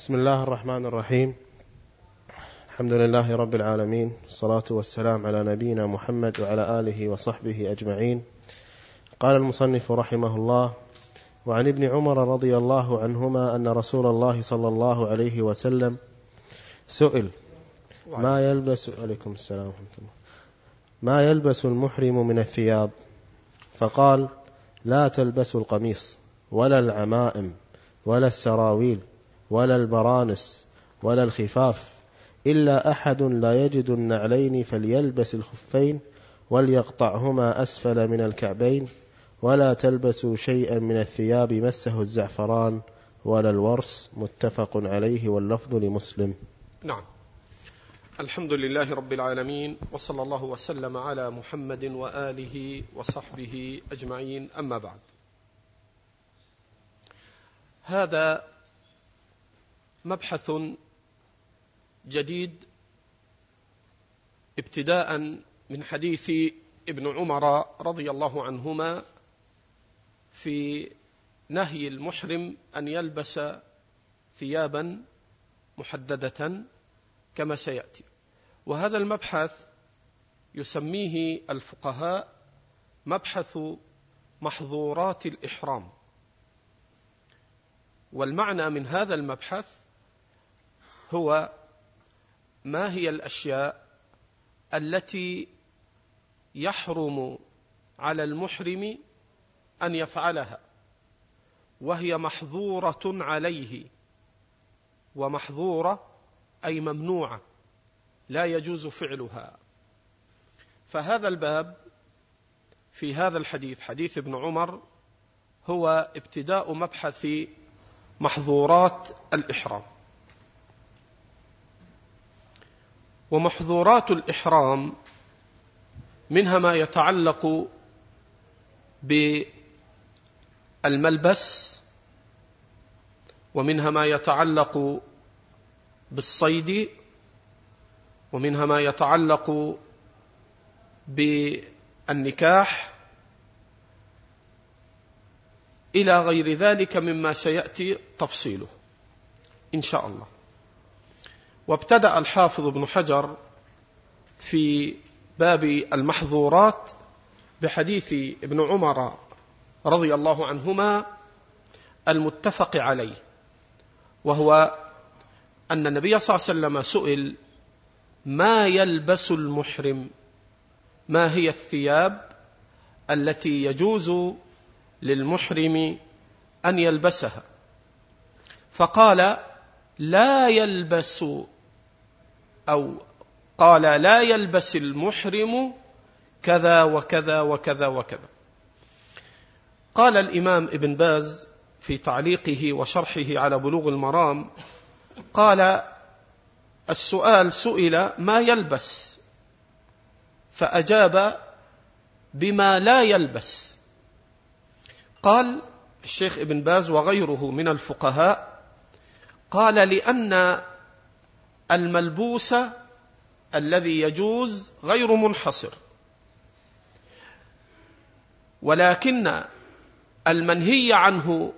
بسم الله الرحمن الرحيم. الحمد لله رب العالمين الصلاة والسلام على نبينا محمد وعلى آله وصحبه أجمعين. قال المصنف رحمه الله وعن ابن عمر رضي الله عنهما أن رسول الله صلى الله عليه وسلم سئل ما يلبس عليكم السلام ما يلبس المحرم من الثياب؟ فقال لا تلبسوا القميص ولا العمائم ولا السراويل ولا البرانس ولا الخفاف إلا أحد لا يجد النعلين فليلبس الخفين وليقطعهما أسفل من الكعبين ولا تلبسوا شيئا من الثياب مسه الزعفران ولا الورس متفق عليه واللفظ لمسلم. نعم. الحمد لله رب العالمين وصلى الله وسلم على محمد وآله وصحبه أجمعين. أما بعد. هذا مبحث جديد ابتداء من حديث ابن عمر رضي الله عنهما في نهي المحرم أن يلبس ثيابا محددة كما سيأتي. وهذا المبحث يسميه الفقهاء مبحث محظورات الإحرام. والمعنى من هذا المبحث هو ما هي الأشياء التي يحرم على المحرم أن يفعلها وهي محظورة عليه ومحظورة أي ممنوعة لا يجوز فعلها. فهذا الباب في هذا الحديث حديث ابن عمر هو ابتداء مبحث محظورات الإحرام. ومحظورات الإحرام منها ما يتعلق بالملبس ومنها ما يتعلق بالصيد ومنها ما يتعلق بالنكاح إلى غير ذلك مما سيأتي تفصيله. إن شاء الله. وابتدأ الحافظ ابن حجر في باب المحظورات بحديث ابن عمر رضي الله عنهما المتفق عليه وهو أن النبي صلى الله عليه وسلم سئل ما يلبس المحرم؟ ما هي الثياب التي يجوز للمحرم أن يلبسها؟ فقال لا يلبس أو قال لا يلبس المحرم كذا وكذا وكذا وكذا. قال الإمام ابن باز في تعليقه وشرحه على بلوغ المرام قال السؤال سئل ما يلبس؟ فأجاب بما لا يلبس. قال الشيخ ابن باز وغيره من الفقهاء قال لأن الملبوس الذي يجوز غير منحصر. ولكن المنهي عنه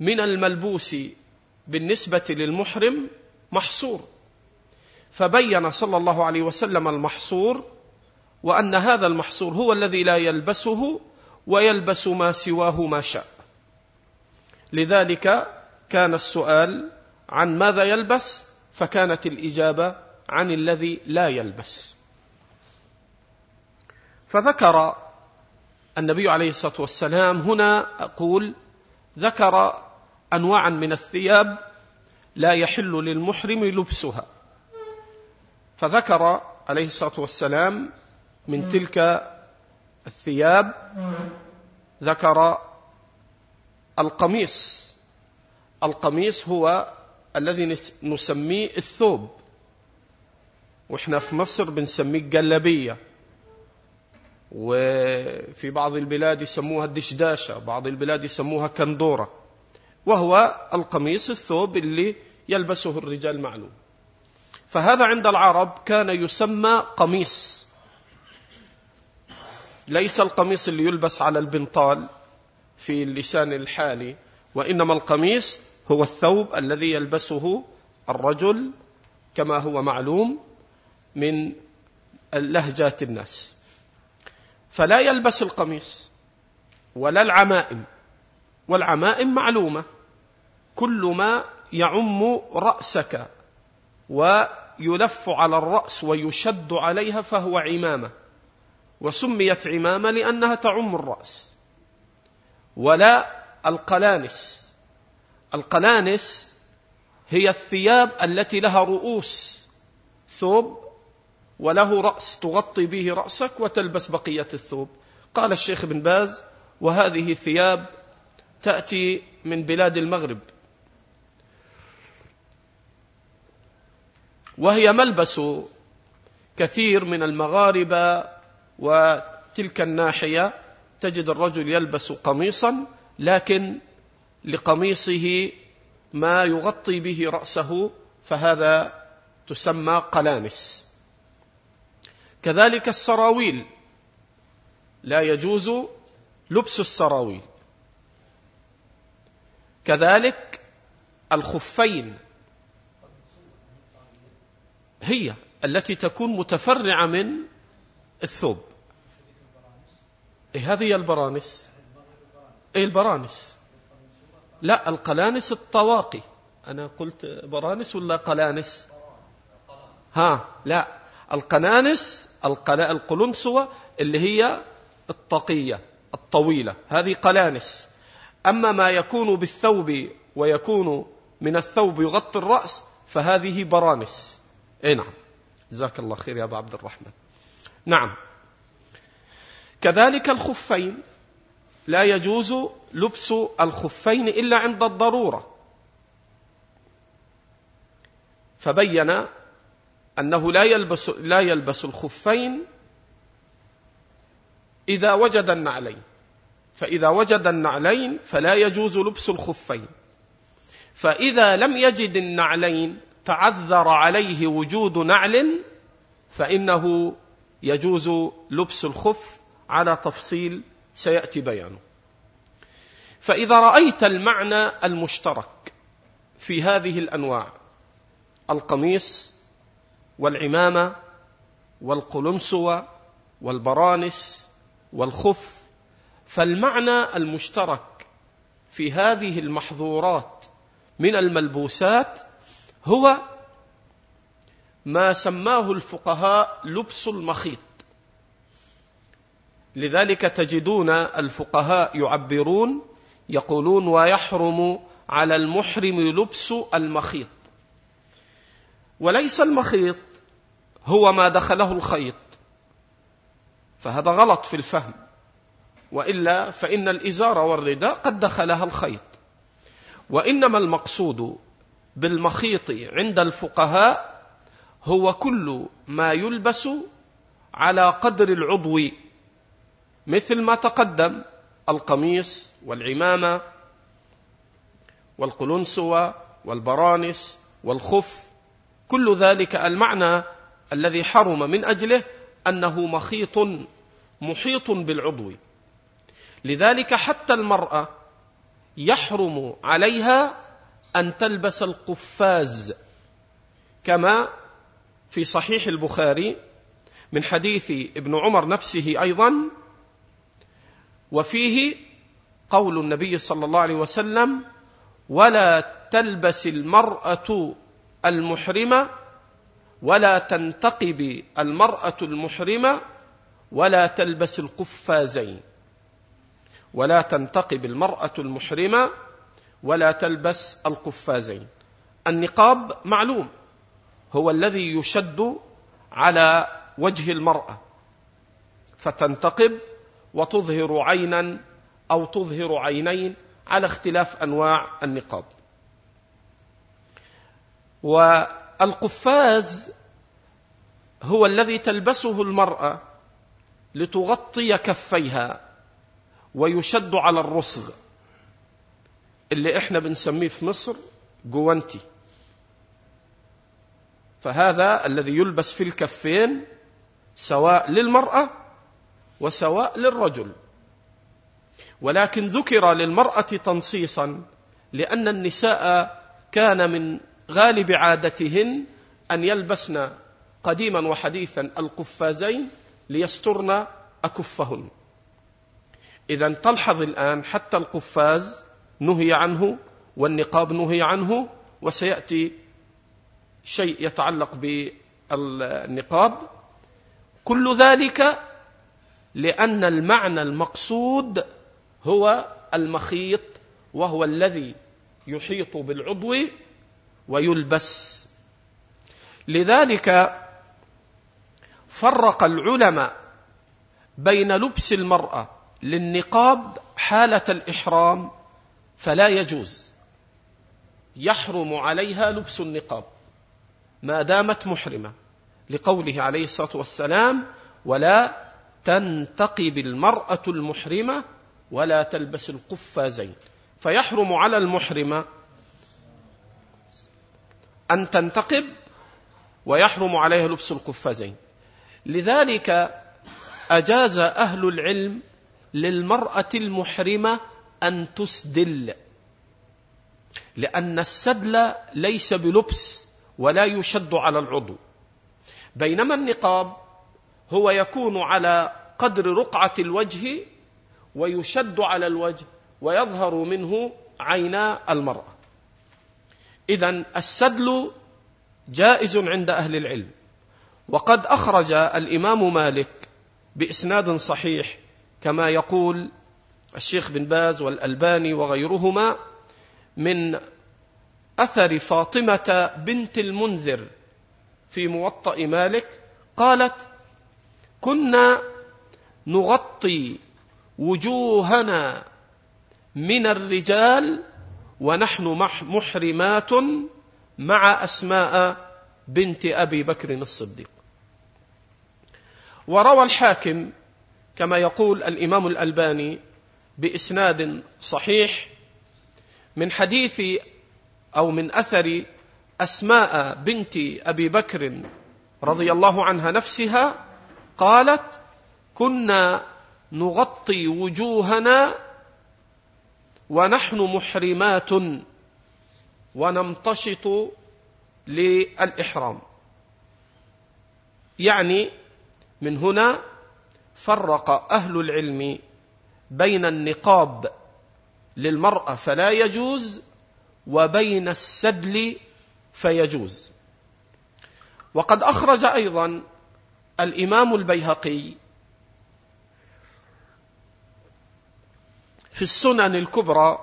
من الملبوس بالنسبة للمحرم محصور. فبين صلى الله عليه وسلم المحصور وأن هذا المحصور هو الذي لا يلبسه ويلبس ما سواه ما شاء. لذلك كان السؤال عن ماذا يلبس؟ فكانت الإجابة عن الذي لا يلبس. فذكر النبي عليه الصلاة والسلام هنا أقول ذكر أنواعا من الثياب لا يحل للمحرم لبسها. فذكر عليه الصلاة والسلام من تلك الثياب ذكر القميص. القميص هو الذي نسميه الثوب. وإحنا في مصر بنسميه الجلابية. وفي بعض البلاد يسموها الدشداشة بعض البلاد يسموها كندورة. وهو القميص الثوب اللي يلبسه الرجال معلوم. فهذا عند العرب كان يسمى قميص. ليس القميص اللي يلبس على البنطال في اللسان الحالي وإنما القميص هو الثوب الذي يلبسه الرجل كما هو معلوم من لهجات الناس. فلا يلبس القميص ولا العمائم والعمائم معلومة. كل ما يعم رأسك ويلف على الرأس ويشد عليها فهو عمامة. وسميت عمامة لأنها تعم الرأس. ولا القلانس القلانس هي الثياب التي لها رؤوس ثوب وله رأس تغطي به رأسك وتلبس بقية الثوب. قال الشيخ ابن باز وهذه ثياب تأتي من بلاد المغرب. وهي ملبس كثير من المغاربة وتلك الناحية تجد الرجل يلبس قميصا لكن لقميصه ما يغطي به رأسه فهذا تسمى قلانس كذلك السراويل. لا يجوز لبس السراويل. كذلك الخفين. هي التي تكون متفرعة من الثوب. إيه هذه البرانس إيه البرانس لا القلانس الطواقي. أنا قلت برانس ولا قلانس؟ ها لا. القلانس القلنسوة اللي هي الطقية الطويلة. هذه قلانس. أما ما يكون بالثوب ويكون من الثوب يغطي الرأس فهذه برانس. إي نعم. جزاك الله خير يا أبا عبد الرحمن. نعم. كذلك الخفين. لا يجوز لبس الخفين إلا عند الضرورة. فبين أنه لا يلبس لا يلبس الخفين إذا وجد النعلين. فإذا وجد النعلين فلا يجوز لبس الخفين. فإذا لم يجد النعلين تعذر عليه وجود نعل فإنه يجوز لبس الخف على تفصيل. سيأتي بيانه. فإذا رأيت المعنى المشترك في هذه الأنواع القميص والعمامة والقلنسوة والبرانس والخف فالمعنى المشترك في هذه المحظورات من الملبوسات هو ما سماه الفقهاء لبس المخيط. لذلك تجدون الفقهاء يعبرون يقولون ويحرم على المحرم لبس المخيط. وليس المخيط هو ما دخله الخيط. فهذا غلط في الفهم. وإلا فإن الإزار والرداء قد دخلها الخيط. وإنما المقصود بالمخيط عند الفقهاء هو كل ما يلبس على قدر العضو مثل ما تقدم القميص والعمامة والقلنسوة والبرانس والخف كل ذلك المعنى الذي حرم من أجله أنه مخيط محيط بالعضو. لذلك حتى المرأة يحرم عليها أن تلبس القفاز كما في صحيح البخاري من حديث ابن عمر نفسه أيضا وفيه قول النبي صلى الله عليه وسلم ولا تلبس المرأة المحرمة ولا تنتقب المرأة المحرمة ولا تلبس القفازين. ولا تنتقب المرأة المحرمة ولا تلبس القفازين. النقاب معلوم هو الذي يشد على وجه المرأة فتنتقب وتظهر عينا أو تظهر عينين على اختلاف أنواع النقاب. والقفاز هو الذي تلبسه المرأة لتغطي كفيها ويشد على الرسغ اللي إحنا بنسميه في مصر جوانتي. فهذا الذي يلبس في الكفين سواء للمرأة وسواء للرجل. ولكن ذكر للمرأة تنصيصا لأن النساء كان من غالب عادتهن أن يلبسن قديما وحديثا القفازين ليسترن أكفهن. إذا تلحظ الآن حتى القفاز نهي عنه والنقاب نهي عنه وسيأتي شيء يتعلق بالنقاب. كل ذلك لأن المعنى المقصود هو المخيط وهو الذي يحيط بالعضو ويلبس. لذلك فرق العلماء بين لبس المرأة للنقاب حالة الإحرام فلا يجوز. يحرم عليها لبس النقاب ما دامت محرمة لقوله عليه الصلاة والسلام ولا تنتقب المرأة المحرمة ولا تلبس القفازين فيحرم على المحرمة أن تنتقب ويحرم عليها لبس القفازين لذلك أجاز أهل العلم للمرأة المحرمة أن تسدل لأن السدل ليس بلبس ولا يشد على العضو. بينما النقاب هو يكون على قدر رقعة الوجه ويشد على الوجه ويظهر منه عينا المرأة. إذا السدل جائز عند أهل العلم وقد أخرج الإمام مالك بإسناد صحيح كما يقول الشيخ بن باز والألباني وغيرهما من أثر فاطمة بنت المنذر في موطأ مالك قالت كنا نغطي وجوهنا من الرجال ونحن محرمات مع أسماء بنت أبي بكر الصديق. وروى الحاكم كما يقول الإمام الألباني بإسناد صحيح من حديث أو من أثر أسماء بنت أبي بكر رضي الله عنها نفسها قالت كنا نغطي وجوهنا ونحن محرمات ونمتشط للإحرام. يعني من هنا فرق أهل العلم بين النقاب للمرأة فلا يجوز وبين السدل فيجوز. وقد أخرج أيضا الإمام البيهقي في السنن الكبرى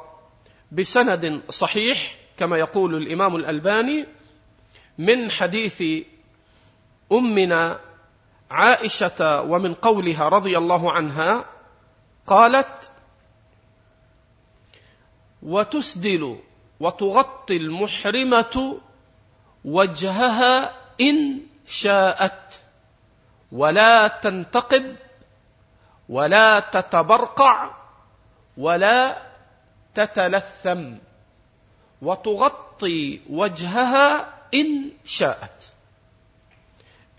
بسند صحيح كما يقول الإمام الألباني من حديث أمنا عائشة ومن قولها رضي الله عنها قالت وتسدل وتغطي المحرمة وجهها إن شاءت ولا تنتقب ولا تتبرقع ولا تتلثم وتغطي وجهها إن شاءت.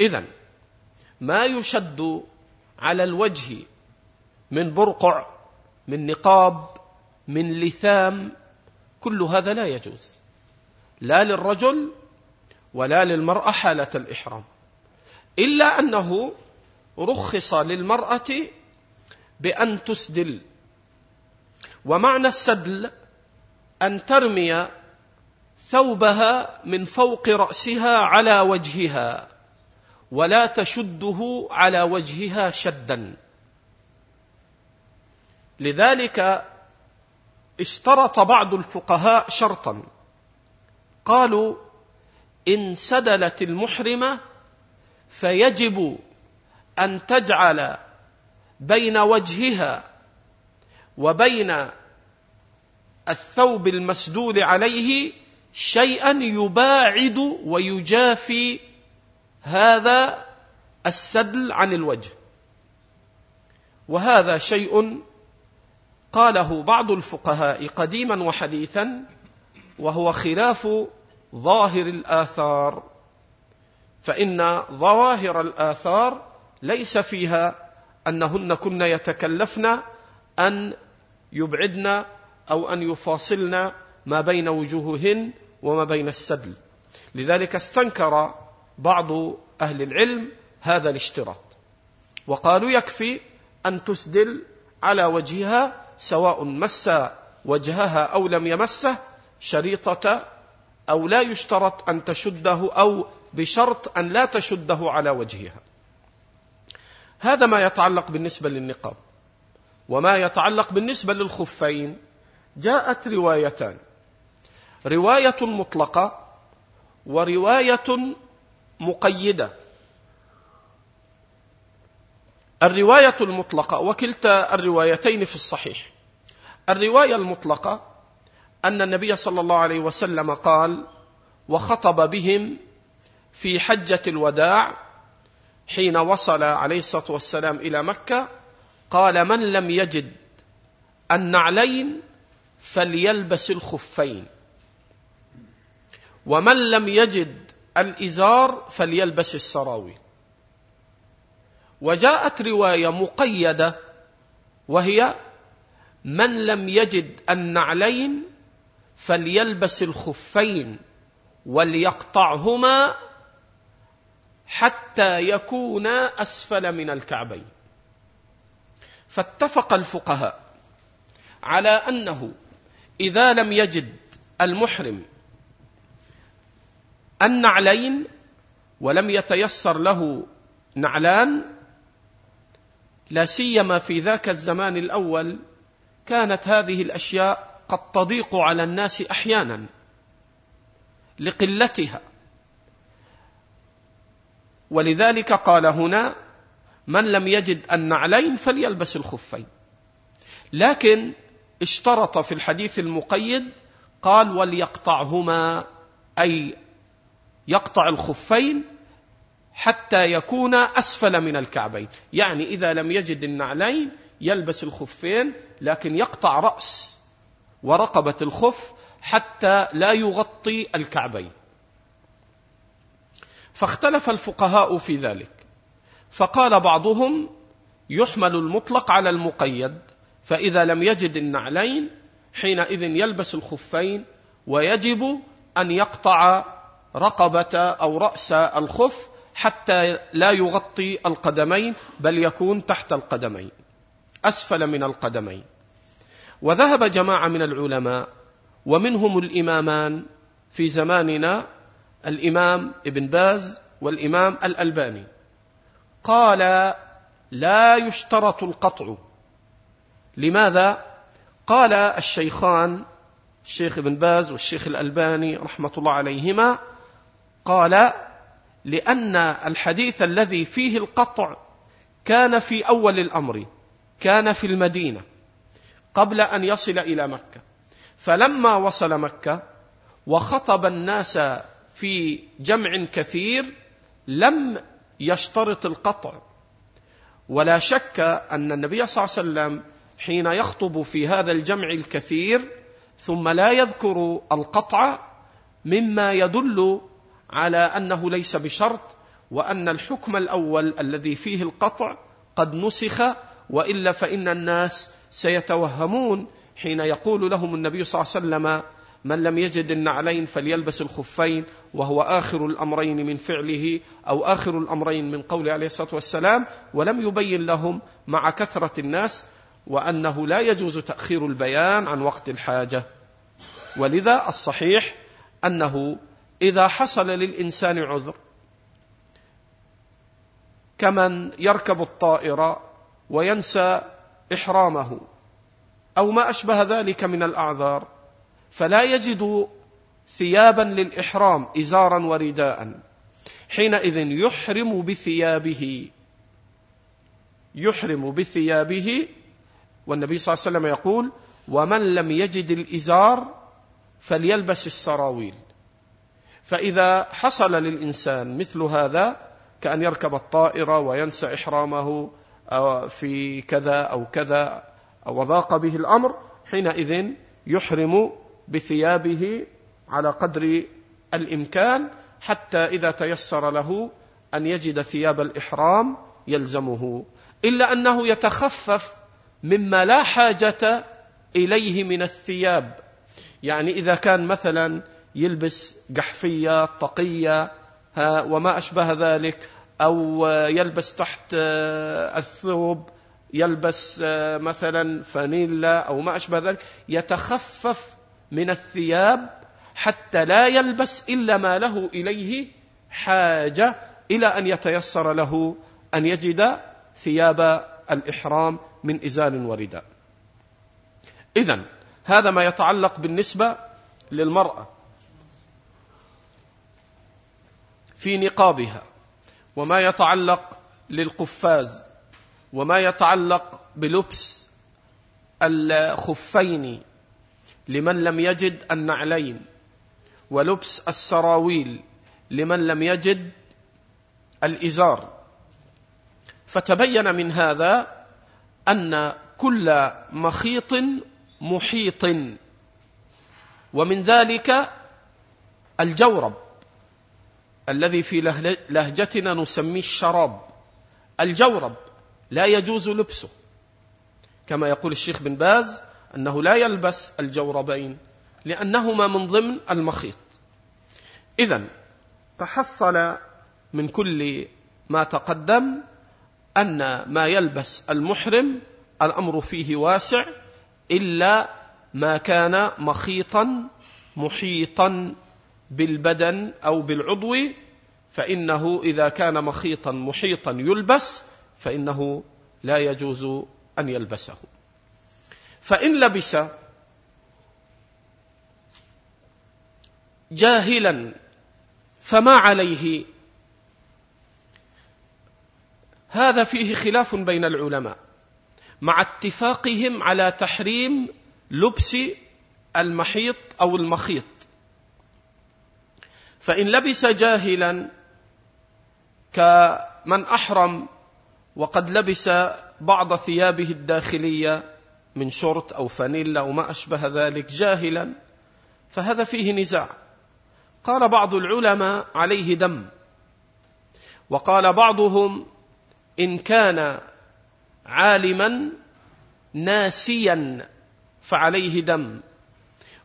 إذا ما يشد على الوجه من برقع من نقاب من لثام كل هذا لا يجوز. لا للرجل ولا للمرأة حالة الإحرام. إلا أنه رخص للمرأة بأن تسدل. ومعنى السدل أن ترمي ثوبها من فوق رأسها على وجهها ولا تشده على وجهها شدا. لذلك اشترط بعض الفقهاء شرطا. قالوا إن سدلت المحرمة فيجب أن تجعل بين وجهها وبين الثوب المسدول عليه شيئا يباعد ويجافي هذا السدل عن الوجه. وهذا شيء قاله بعض الفقهاء قديما وحديثا وهو خلاف ظاهر الآثار. فإن ظواهر الآثار ليس فيها أنهن كن يتكلفن أن يبعدن أو أن يفاصلن ما بين وجوههن وما بين السدل. لذلك استنكر بعض أهل العلم هذا الاشتراط. وقالوا يكفي أن تسدل على وجهها سواء مس وجهها أو لم يمسه شريطة أو لا يشترط أن تشده أو بشرط أن لا تشده على وجهها. هذا ما يتعلق بالنسبة للنقاب. وما يتعلق بالنسبة للخفين. جاءت روايتان. رواية مطلقة ورواية مقيدة. الرواية المطلقة وكلتا الروايتين في الصحيح. الرواية المطلقة أن النبي صلى الله عليه وسلم قال وخطب بهم في حجة الوداع حين وصل عليه الصلاة والسلام إلى مكة قال من لم يجد النعلين فليلبس الخفين ومن لم يجد الإزار فليلبس السراويل. وجاءت رواية مقيدة وهي من لم يجد النعلين فليلبس الخفين وليقطعهما حتى يكونا أسفل من الكعبين. فاتفق الفقهاء على أنه إذا لم يجد المحرم النعلين ولم يتيسر له نعلان لا سيما في ذاك الزمان الأول كانت هذه الأشياء قد تضيق على الناس أحيانا لقلتها. ولذلك قال هنا من لم يجد النعلين فليلبس الخفين. لكن اشترط في الحديث المقيد قال وليقطعهما أي يقطع الخفين حتى يكون أسفل من الكعبين. يعني إذا لم يجد النعلين يلبس الخفين لكن يقطع رأس ورقبة الخف حتى لا يغطي الكعبين. فاختلف الفقهاء في ذلك. فقال بعضهم يحمل المطلق على المقيد فإذا لم يجد النعلين حينئذ يلبس الخفين ويجب أن يقطع رقبة أو رأس الخف حتى لا يغطي القدمين بل يكون تحت القدمين أسفل من القدمين. وذهب جماعة من العلماء ومنهم الإمامان في زماننا الإمام ابن باز والإمام الألباني. قال لا يشترط القطع. لماذا؟ قال الشيخان الشيخ ابن باز والشيخ الألباني رحمة الله عليهما قال لأن الحديث الذي فيه القطع كان في أول الأمر كان في المدينة قبل أن يصل إلى مكة. فلما وصل مكة وخطب الناس في جمع كثير لم يشترط القطع. ولا شك أن النبي صلى الله عليه وسلم حين يخطب في هذا الجمع الكثير ثم لا يذكر القطع مما يدل على أنه ليس بشرط وأن الحكم الأول الذي فيه القطع قد نسخ وإلا فإن الناس سيتوهمون حين يقول لهم النبي صلى الله عليه وسلم من لم يجد النعلين فليلبس الخفين وهو آخر الأمرين من فعله أو آخر الأمرين من قوله عليه الصلاة والسلام ولم يبين لهم مع كثرة الناس وأنه لا يجوز تأخير البيان عن وقت الحاجة. ولذا الصحيح أنه إذا حصل للإنسان عذر كمن يركب الطائرة وينسى إحرامه أو ما أشبه ذلك من الأعذار فلا يجد ثيابا للإحرام ازارا ورداء. حينئذ يحرم بثيابه يحرم بثيابه. والنبي صلى الله عليه وسلم يقول ومن لم يجد الإزار فليلبس السراويل. فإذا حصل للإنسان مثل هذا كأن يركب الطائرة وينسى إحرامه في كذا أو كذا وضاق به الأمر حينئذ يحرم بثيابه على قدر الإمكان حتى إذا تيسر له أن يجد ثياب الإحرام يلزمه. إلا أنه يتخفف مما لا حاجة إليه من الثياب. يعني إذا كان مثلا يلبس قحفية طقية وما أشبه ذلك أو يلبس تحت آه، الثوب يلبس آه، مثلا فانيلا أو ما أشبه ذلك يتخفف من الثياب حتى لا يلبس إلا ما له إليه حاجة إلى أن يتيسر له أن يجد ثياب الإحرام من إزار ورداء إذا هذا ما يتعلق بالنسبة للمرأة في نقابها وما يتعلق للقفاز وما يتعلق بلبس الخفين لمن لم يجد النعلين ولبس السراويل لمن لم يجد الإزار. فتبين من هذا أن كل مخيط محيط ومن ذلك الجورب الذي في لهجتنا نسميه الشراب. الجورب لا يجوز لبسه كما يقول الشيخ بن باز أنه لا يلبس الجوربين لأنهما من ضمن المخيط. اذا تحصل من كل ما تقدم أن ما يلبس المحرم الأمر فيه واسع إلا ما كان مخيطا محيطا بالبدن أو بالعضو فإنه إذا كان مخيطا محيطا يلبس فإنه لا يجوز أن يلبسه. فإن لبس جاهلا فما عليه. هذا فيه خلاف بين العلماء مع اتفاقهم على تحريم لبس المحيط أو المخيط. فإن لبس جاهلا كمن أحرم وقد لبس بعض ثيابه الداخلية من شرط أو فانيلا أو ما أشبه ذلك جاهلا فهذا فيه نزاع. قال بعض العلماء عليه دم. وقال بعضهم إن كان عالما ناسيا فعليه دم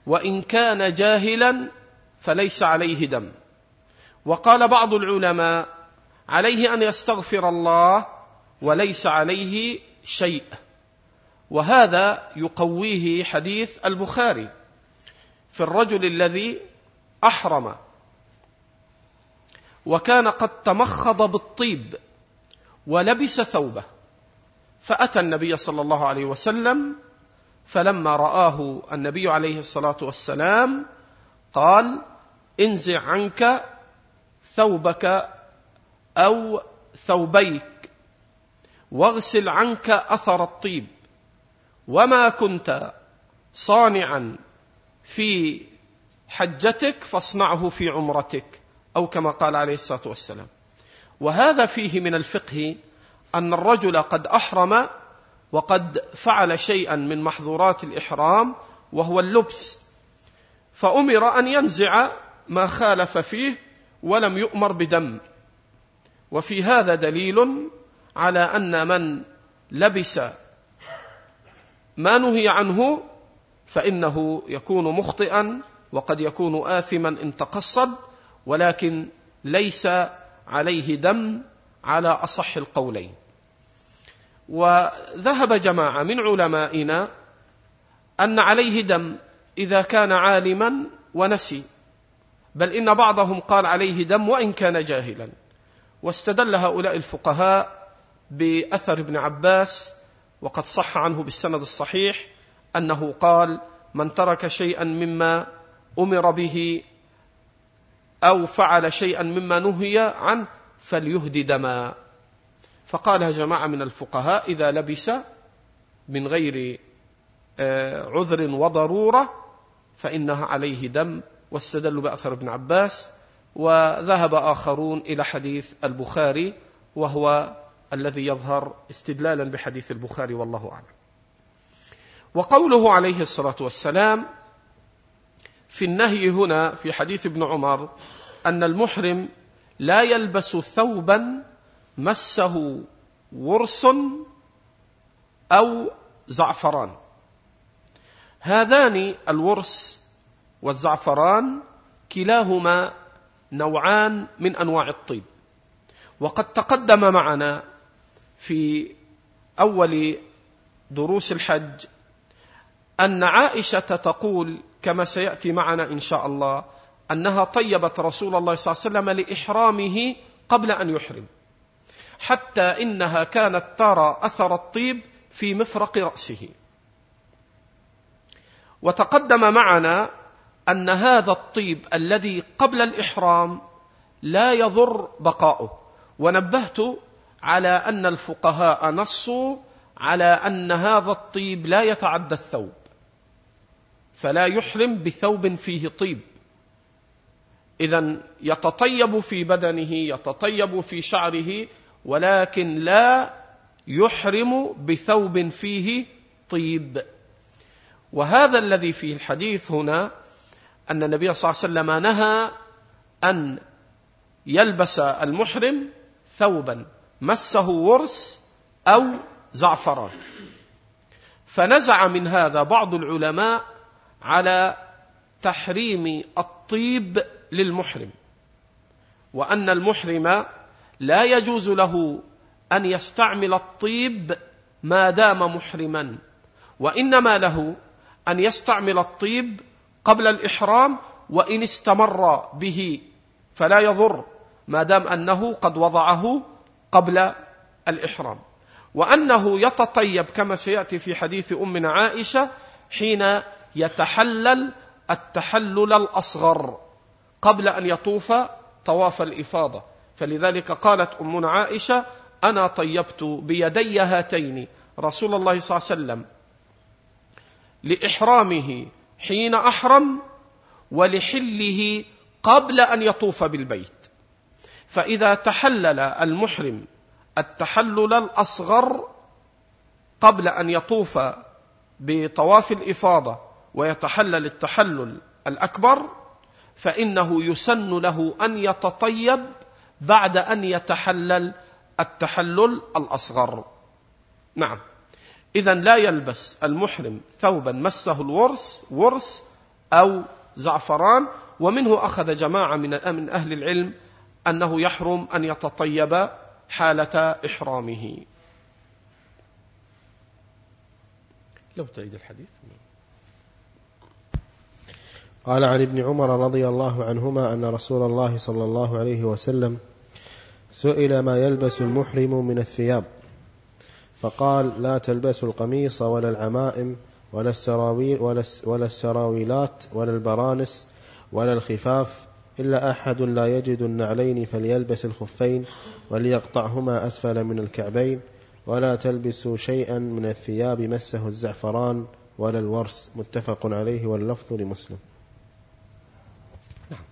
وإن كان جاهلا فليس عليه دم. وقال بعض العلماء عليه أن يستغفر الله وليس عليه شيء. وهذا يقويه حديث البخاري في الرجل الذي أحرم وكان قد تمخض بالطيب ولبس ثوبه فأتى النبي صلى الله عليه وسلم فلما رآه النبي عليه الصلاة والسلام قال انزع عنك ثوبك أو ثوبيك واغسل عنك أثر الطيب وما كنت صانعا في حجتك فاصنعه في عمرتك أو كما قال عليه الصلاة والسلام. وهذا فيه من الفقه أن الرجل قد أحرم وقد فعل شيئا من محظورات الإحرام وهو اللبس فأمر أن ينزع ما خالف فيه ولم يؤمر بدم. وفي هذا دليل على أن من لبس ما نهي عنه فإنه يكون مخطئا وقد يكون آثما إن تقصد ولكن ليس عليه دم على أصح القولين. وذهب جماعة من علمائنا أن عليه دم إذا كان عالما ونسي بل إن بعضهم قال عليه دم وإن كان جاهلا. واستدل هؤلاء الفقهاء بأثر ابن عباس وقد صح عنه بالسند الصحيح أنه قال من ترك شيئا مما أمر به أو فعل شيئا مما نهي عنه فليهدي دما فقالها جماعة من الفقهاء إذا لبس من غير آه، عذر وضرورة فإنها عليه دم واستدلوا بأثر ابن عباس وذهب آخرون إلى حديث البخاري وهو الذي يظهر استدلالا بحديث البخاري والله أعلم. وقوله عليه الصلاة والسلام في النهي هنا في حديث ابن عمر أن المحرم لا يلبس ثوبا مسه ورس أو زعفران. هذان الورس والزعفران كلاهما نوعان من أنواع الطيب. وقد تقدم معنا في أول دروس الحج أن عائشة تقول كما سيأتي معنا إن شاء الله أنها طيبت رسول الله صلى الله عليه وسلم لإحرامه قبل أن يحرم حتى إنها كانت ترى أثر الطيب في مفرق رأسه. وتقدم معنا أن هذا الطيب الذي قبل الإحرام لا يضر بقاؤه ونبهت على أن الفقهاء نصوا على أن هذا الطيب لا يتعدى الثوب فلا يحرم بثوب فيه طيب. إذا يتطيب في بدنه يتطيب في شعره ولكن لا يحرم بثوب فيه طيب. وهذا الذي فيه الحديث هنا أن النبي صلى الله عليه وسلم نهى أن يلبس المحرم ثوبا. مسه ورس أو زعفران. فنزع من هذا بعض العلماء على تحريم الطيب للمحرم وأن المحرم لا يجوز له أن يستعمل الطيب ما دام محرما وإنما له أن يستعمل الطيب قبل الإحرام وإن استمر به فلا يضر ما دام أنه قد وضعه قبل الإحرام. وأنه يتطيب كما سيأتي في حديث امنا عائشة حين يتحلل التحلل الأصغر قبل أن يطوف طواف الإفاضة. فلذلك قالت امنا عائشة أنا طيبت بيدي هاتين رسول الله صلى الله عليه وسلم لإحرامه حين أحرم ولحله قبل أن يطوف بالبيت. فإذا تحلل المحرم التحلل الأصغر قبل أن يطوف بطواف الإفاضة ويتحلل التحلل الأكبر فإنه يسن له أن يتطيب بعد أن يتحلل التحلل الأصغر. نعم. اذا لا يلبس المحرم ثوبا مسه الورس ورس أو زعفران ومنه أخذ جماعة من أهل العلم أنه يحرم أن يتطيب حالة إحرامه. لو تعيد الحديث. قال عن ابن عمر رضي الله عنهما أن رسول الله صلى الله عليه وسلم سئل ما يلبس المحرم من الثياب. فقال لا تلبسوا القميص ولا العمائم ولا السراويل ولا السراويلات ولا البرانس ولا الخفاف إلا أحد لا يجد النعلين فليلبس الخفين وليقطعهما أسفل من الكعبين ولا تلبسوا شيئا من الثياب مسه الزعفران ولا الورس. متفق عليه واللفظ لمسلم. نعم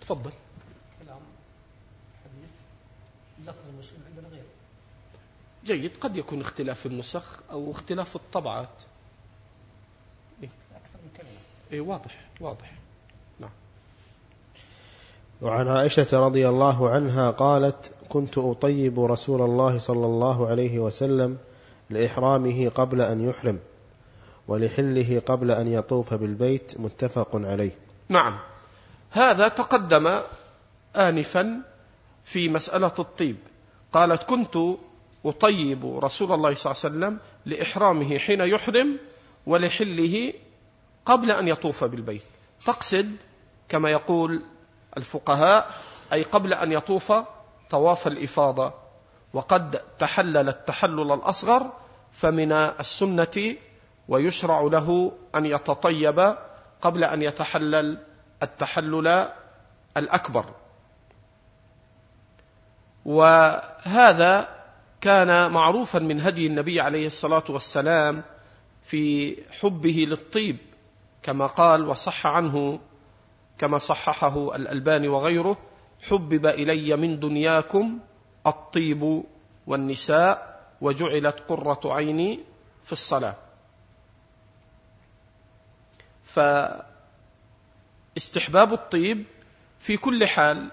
تفضل جيد. قد يكون اختلاف النسخ أو اختلاف الطبعات. إيه؟ أكثر من كلمة. إيه واضح واضح. وعن عائشة رضي الله عنها قالت كنت أطيب رسول الله صلى الله عليه وسلم لإحرامه قبل أن يحرم ولحله قبل أن يطوف بالبيت متفق عليه. نعم. هذا تقدم آنفا في مسألة الطيب. قالت كنت أطيب رسول الله صلى الله عليه وسلم لإحرامه حين يحرم ولحله قبل أن يطوف بالبيت. تقصد كما يقول الفقهاء أي قبل أن يطوف طواف الإفاضة. وقد تحلل التحلل الأصغر فمن السنة ويشرع له أن يتطيب قبل أن يتحلل التحلل الأكبر. وهذا كان معروفا من هدي النبي عليه الصلاة والسلام في حبه للطيب كما قال وصح عنه كما صححه الألباني وغيره حبب إلي من دنياكم الطيب والنساء وجعلت قرة عيني في الصلاة. فاستحباب الطيب في كل حال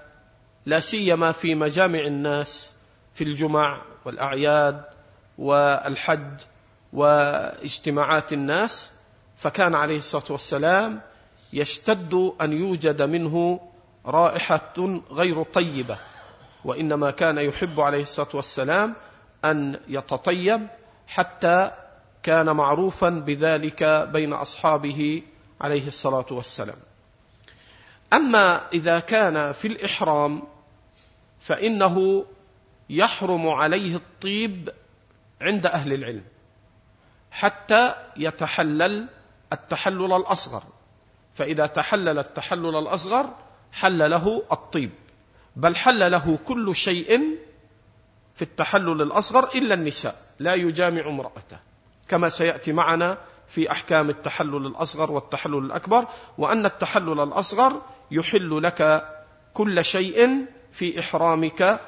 لا سيما في مجامع الناس في الجمع والأعياد والحج واجتماعات الناس فكان عليه الصلاة والسلام يشتد أن يوجد منه رائحة غير طيبة وإنما كان يحب عليه الصلاة والسلام أن يتطيب حتى كان معروفا بذلك بين أصحابه عليه الصلاة والسلام. أما إذا كان في الإحرام فإنه يحرم عليه الطيب عند أهل العلم حتى يتحلل التحلل الأصغر. فإذا تحلل التحلل الأصغر حل له الطيب. بل حل له كل شيء في التحلل الأصغر إلا النساء لا يجامع امرأته. كما سيأتي معنا في أحكام التحلل الأصغر والتحلل الأكبر وأن التحلل الأصغر يحل لك كل شيء في إحرامك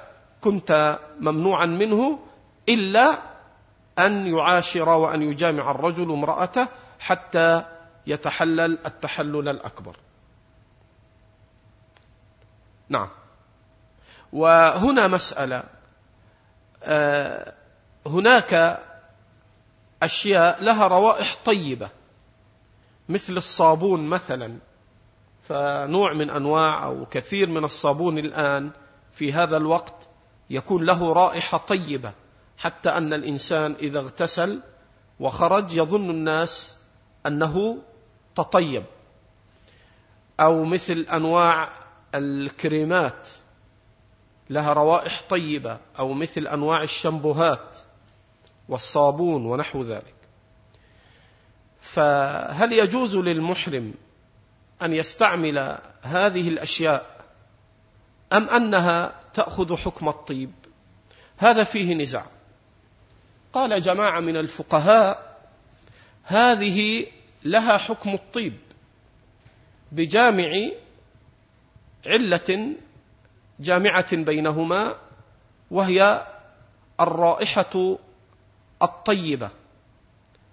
كنت ممنوعا منه إلا أن يعاشر وأن يجامع الرجل امرأته حتى يتحلل التحلل الأكبر. نعم. وهنا مسألة آه، هناك أشياء لها روائح طيبة مثل الصابون مثلا فنوع من أنواع أو كثير من الصابون الآن في هذا الوقت يكون له رائحة طيبة حتى أن الإنسان إذا اغتسل وخرج يظن الناس أنه تطيب أو مثل أنواع الكريمات لها روائح طيبة أو مثل أنواع الشامبوهات والصابون ونحو ذلك. فهل يجوز للمحرم أن يستعمل هذه الأشياء أم أنها تأخذ حكم الطيب؟ هذا فيه نزاع. قال جماعة من الفقهاء هذه لها حكم الطيب بجامع علة جامعة بينهما وهي الرائحة الطيبة.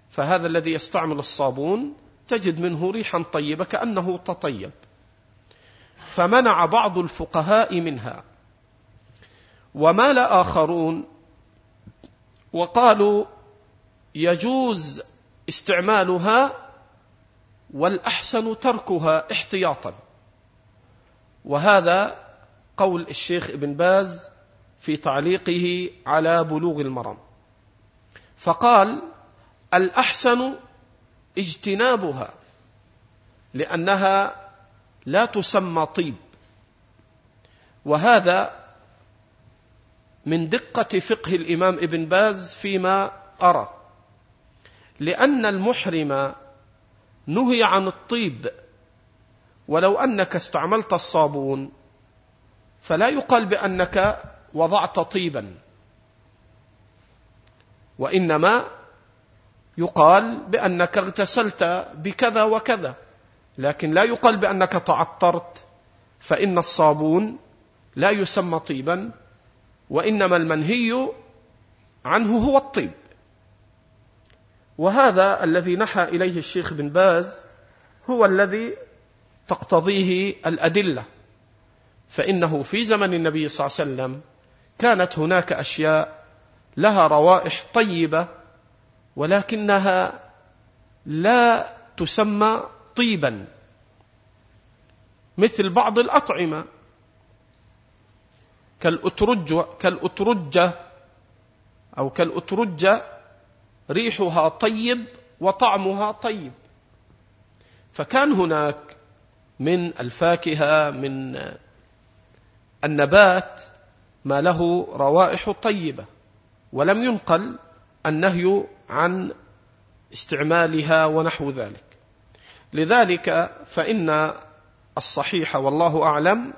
فهذا الذي يستعمل الصابون تجد منه ريحا طيبة كأنه تطيب. فمنع بعض الفقهاء منها. ومال آخرون وقالوا يجوز استعمالها والأحسن تركها احتياطا. وهذا قول الشيخ ابن باز في تعليقه على بلوغ المرام. فقال الأحسن اجتنابها لأنها لا تسمى طيب. وهذا من دقة فقه الإمام ابن باز فيما أرى لأن المحرم نهي عن الطيب. ولو أنك استعملت الصابون فلا يقال بأنك وضعت طيبا. وإنما يقال بأنك اغتسلت بكذا وكذا. لكن لا يقال بأنك تعطرت فإن الصابون لا يسمى طيبا وإنما المنهي عنه هو الطيب. وهذا الذي نحى إليه الشيخ بن باز هو الذي تقتضيه الأدلة فإنه في زمن النبي صلى الله عليه وسلم كانت هناك أشياء لها روائح طيبة ولكنها لا تسمى طيبا مثل بعض الأطعمة كالأترجة كالأترجة أو كالأترجة ريحها طيب وطعمها طيب. فكان هناك من الفاكهة من النبات ما له روائح طيبة ولم ينقل النهي عن استعمالها ونحو ذلك. لذلك فإن الصحيح والله أعلم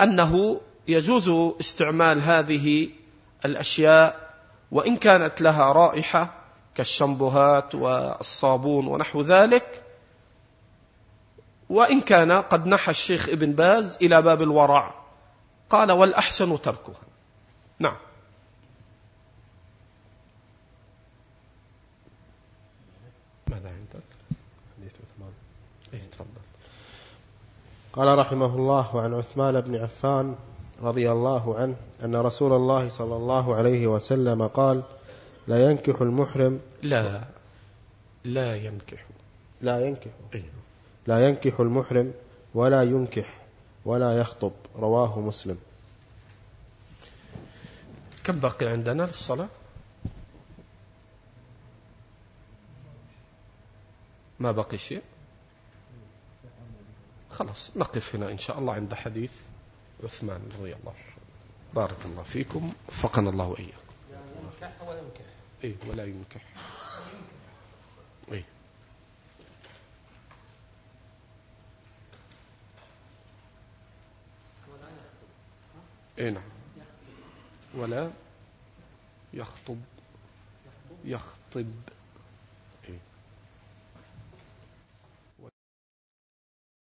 أنه يجوز استعمال هذه الأشياء وإن كانت لها رائحة كالشمبوهات والصابون ونحو ذلك وإن كان قد نحى الشيخ ابن باز إلى باب الورع قال والأحسن تركها. نعم. ماذا عندك؟ إيه تفضل. قال رحمه الله عن عثمان بن عفان رضي الله عنه أن رسول الله صلى الله عليه وسلم قال لا ينكح المحرم. لا لا ينكح. لا ينكح. إيه. لا ينكح المحرم ولا ينكح ولا يخطب. رواه مسلم. كم بقي عندنا للصلاة؟ ما بقي شيء؟ خلاص نقف هنا إن شاء الله عند حديث. عثمان رضي الله عنه. بارك الله فيكم وفقنا الله وإياكم. ينكح ولا ينكح إيه ولا ينكح. إيه. إيه نعم. ولا يخطب. يخطب.